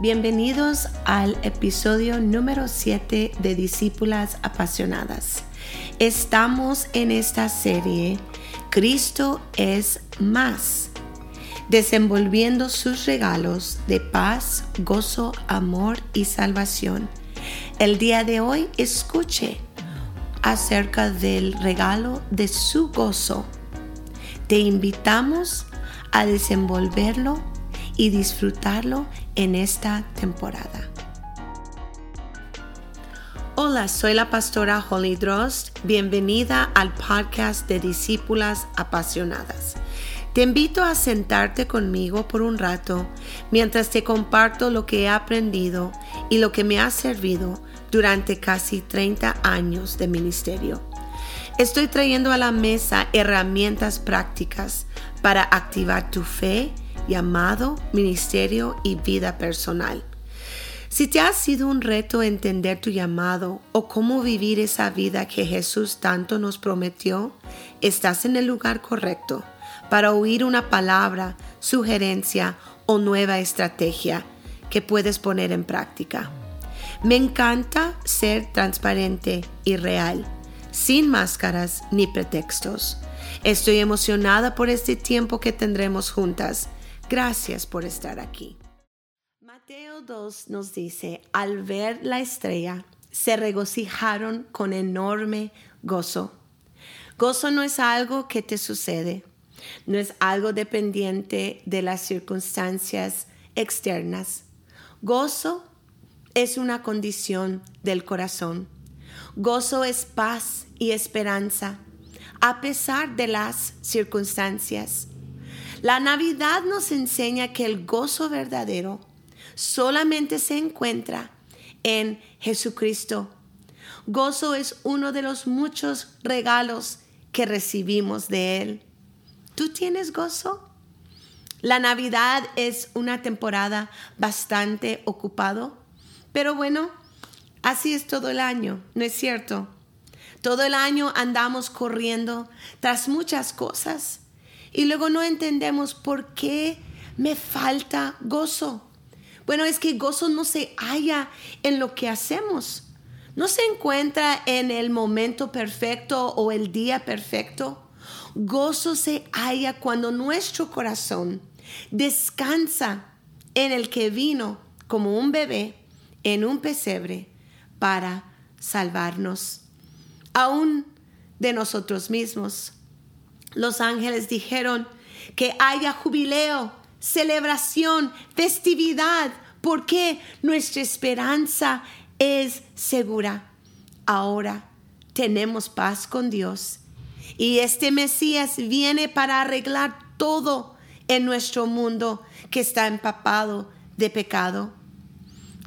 Bienvenidos al episodio número 7 de Discípulas Apasionadas. Estamos en esta serie Cristo es más, desenvolviendo sus regalos de paz, gozo, amor y salvación. El día de hoy escuche acerca del regalo de su gozo. Te invitamos a desenvolverlo y disfrutarlo en esta temporada. Hola, soy la pastora Holly Drost. Bienvenida al podcast de Discípulas Apasionadas. Te invito a sentarte conmigo por un rato mientras te comparto lo que he aprendido y lo que me ha servido durante casi 30 años de ministerio. Estoy trayendo a la mesa herramientas prácticas para activar tu fe llamado, ministerio y vida personal. Si te ha sido un reto entender tu llamado o cómo vivir esa vida que Jesús tanto nos prometió, estás en el lugar correcto para oír una palabra, sugerencia o nueva estrategia que puedes poner en práctica. Me encanta ser transparente y real, sin máscaras ni pretextos. Estoy emocionada por este tiempo que tendremos juntas Gracias por estar aquí. Mateo 2 nos dice, al ver la estrella, se regocijaron con enorme gozo. Gozo no es algo que te sucede, no es algo dependiente de las circunstancias externas. Gozo es una condición del corazón. Gozo es paz y esperanza a pesar de las circunstancias. La Navidad nos enseña que el gozo verdadero solamente se encuentra en Jesucristo. Gozo es uno de los muchos regalos que recibimos de Él. ¿Tú tienes gozo? La Navidad es una temporada bastante ocupado, pero bueno, así es todo el año, ¿no es cierto? Todo el año andamos corriendo tras muchas cosas y luego no entendemos por qué me falta gozo. Bueno, es que gozo no se halla en lo que hacemos. No se encuentra en el momento perfecto o el día perfecto. Gozo se halla cuando nuestro corazón descansa en el que vino como un bebé en un pesebre para salvarnos, aún de nosotros mismos. Los ángeles dijeron que haya jubileo, celebración, festividad, porque nuestra esperanza es segura. Ahora tenemos paz con Dios y este Mesías viene para arreglar todo en nuestro mundo que está empapado de pecado.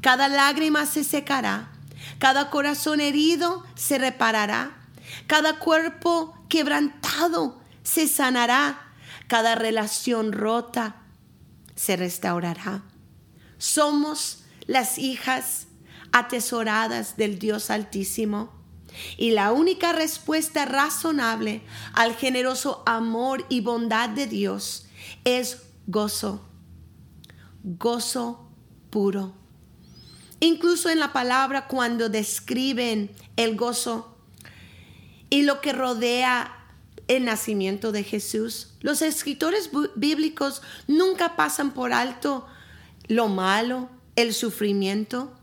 Cada lágrima se secará, cada corazón herido se reparará, cada cuerpo quebrantado se sanará, cada relación rota se restaurará. Somos las hijas atesoradas del Dios Altísimo. Y la única respuesta razonable al generoso amor y bondad de Dios es gozo, gozo puro. Incluso en la palabra cuando describen el gozo y lo que rodea el nacimiento de Jesús. Los escritores bíblicos nunca pasan por alto lo malo, el sufrimiento.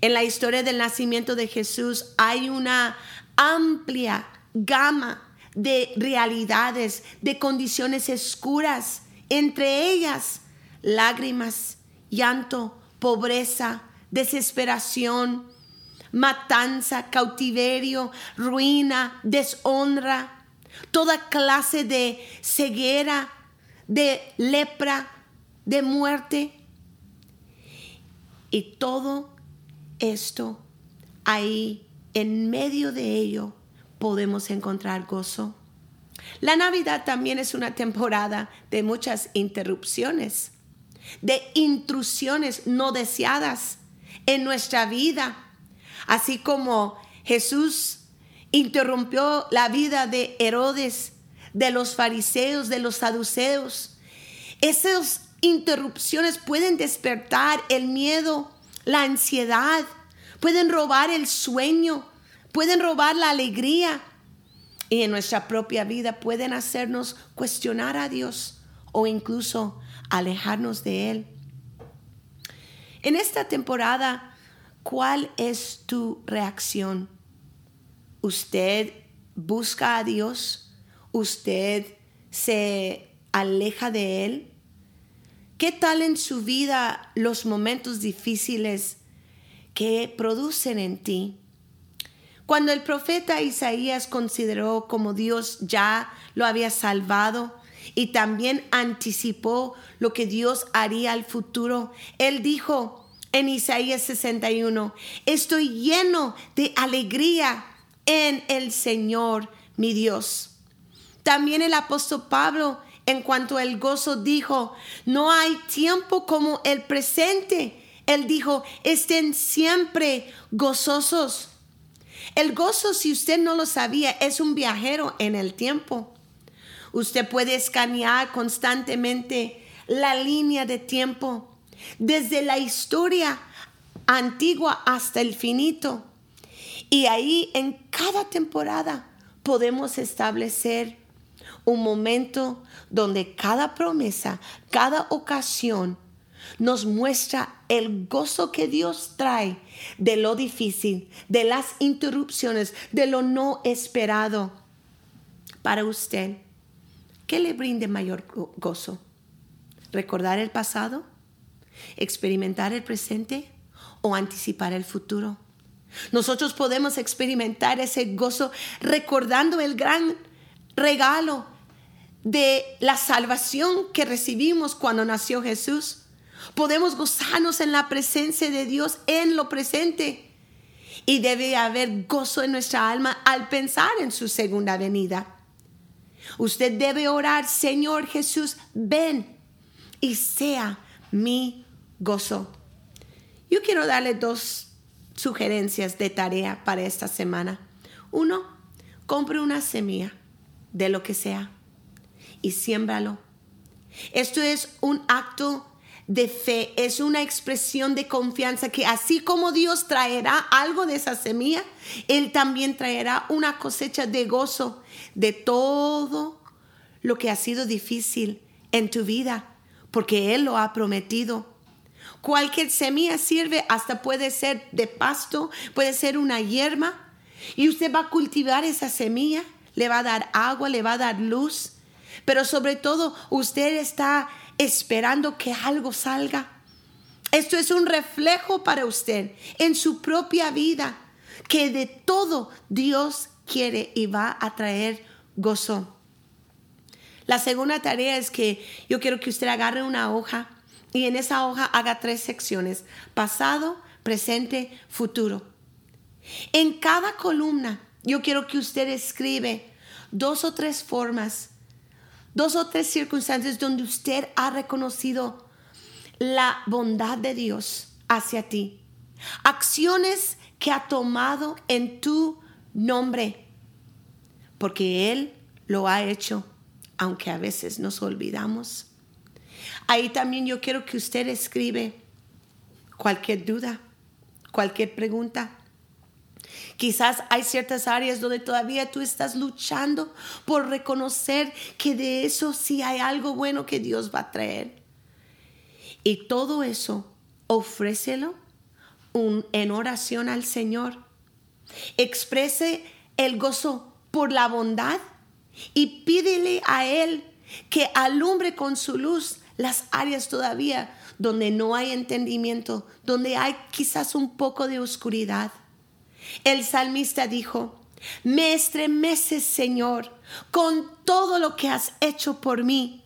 En la historia del nacimiento de Jesús hay una amplia gama de realidades, de condiciones oscuras, entre ellas lágrimas, llanto, pobreza, desesperación, matanza, cautiverio, ruina, deshonra, toda clase de ceguera, de lepra, de muerte. Y todo esto ahí, en medio de ello, podemos encontrar gozo. La Navidad también es una temporada de muchas interrupciones, de intrusiones no deseadas en nuestra vida Así como Jesús interrumpió la vida de Herodes, de los fariseos, de los saduceos. Esas interrupciones pueden despertar el miedo, la ansiedad, pueden robar el sueño, pueden robar la alegría y en nuestra propia vida pueden hacernos cuestionar a Dios o incluso alejarnos de Él. En esta temporada, ¿cuál es tu reacción? ¿Usted busca a Dios? ¿Usted se aleja de Él? ¿Qué tal en su vida los momentos difíciles que producen en ti? Cuando el profeta Isaías consideró como Dios ya lo había salvado y también anticipó lo que Dios haría al futuro, él dijo en Isaías 61, estoy lleno de alegría en el Señor mi Dios. También el apóstol Pablo en cuanto al gozo dijo, no hay tiempo como el presente. Él dijo, estén siempre gozosos. El gozo, si usted no lo sabía, es un viajero en el tiempo. Usted puede escanear constantemente la línea de tiempo, desde la historia antigua hasta el finito. Y ahí en cada temporada podemos establecer un momento donde cada promesa, cada ocasión nos muestra el gozo que Dios trae de lo difícil, de las interrupciones, de lo no esperado. Para usted, ¿qué le brinde mayor gozo? ¿Recordar el pasado? ¿Experimentar el presente? ¿O anticipar el futuro? Nosotros podemos experimentar ese gozo recordando el gran regalo de la salvación que recibimos cuando nació Jesús. Podemos gozarnos en la presencia de Dios en lo presente. Y debe haber gozo en nuestra alma al pensar en su segunda venida. Usted debe orar, Señor Jesús, ven y sea mi gozo. Yo quiero darle dos sugerencias de tarea para esta semana. Uno, compre una semilla de lo que sea y siémbralo. Esto es un acto de fe, es una expresión de confianza que así como Dios traerá algo de esa semilla, Él también traerá una cosecha de gozo de todo lo que ha sido difícil en tu vida, porque Él lo ha prometido. Cualquier semilla sirve, hasta puede ser de pasto, puede ser una hierba, y usted va a cultivar esa semilla, le va a dar agua, le va a dar luz, pero sobre todo usted está esperando que algo salga. Esto es un reflejo para usted en su propia vida, que de todo Dios quiere y va a traer gozo. La segunda tarea es que yo quiero que usted agarre una hoja y en esa hoja haga tres secciones, pasado, presente, futuro. En cada columna yo quiero que usted escribe dos o tres formas dos o tres circunstancias donde usted ha reconocido la bondad de Dios hacia ti. Acciones que ha tomado en tu nombre, porque Él lo ha hecho, aunque a veces nos olvidamos. Ahí también yo quiero que usted escribe cualquier duda, cualquier pregunta Quizás hay ciertas áreas donde todavía tú estás luchando por reconocer que de eso sí hay algo bueno que Dios va a traer. Y todo eso, ofrécelo en oración al Señor. Exprese el gozo por la bondad y pídele a Él que alumbre con su luz las áreas todavía donde no hay entendimiento, donde hay quizás un poco de oscuridad. El salmista dijo, me estremeces, Señor, con todo lo que has hecho por mí.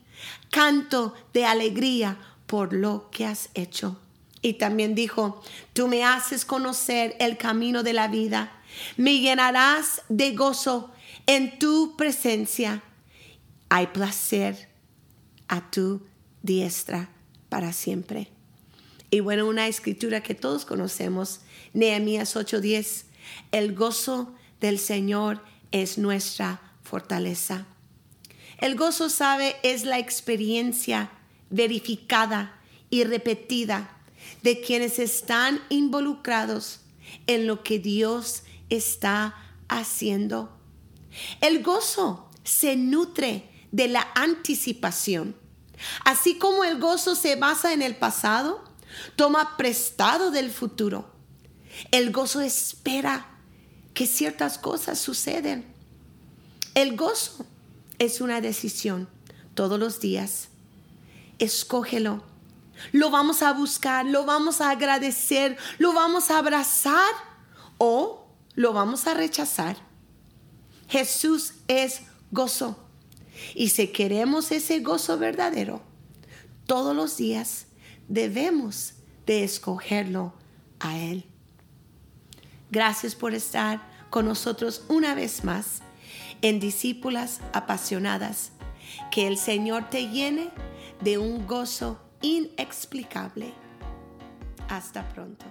Canto de alegría por lo que has hecho. Y también dijo, tú me haces conocer el camino de la vida. Me llenarás de gozo en tu presencia. Hay placer a tu diestra para siempre. Y bueno, una escritura que todos conocemos, Nehemías 8:10. El gozo del Señor es nuestra fortaleza. El gozo, sabe, es la experiencia verificada y repetida de quienes están involucrados en lo que Dios está haciendo. El gozo se nutre de la anticipación. Así como el gozo se basa en el pasado, toma prestado del futuro. El gozo espera que ciertas cosas suceden. El gozo es una decisión todos los días. Escógelo. Lo vamos a buscar, lo vamos a agradecer, lo vamos a abrazar o lo vamos a rechazar. Jesús es gozo. Y si queremos ese gozo verdadero, todos los días debemos de escogerlo a Él. Gracias por estar con nosotros una vez más en Discípulas Apasionadas. Que el Señor te llene de un gozo inexplicable. Hasta pronto.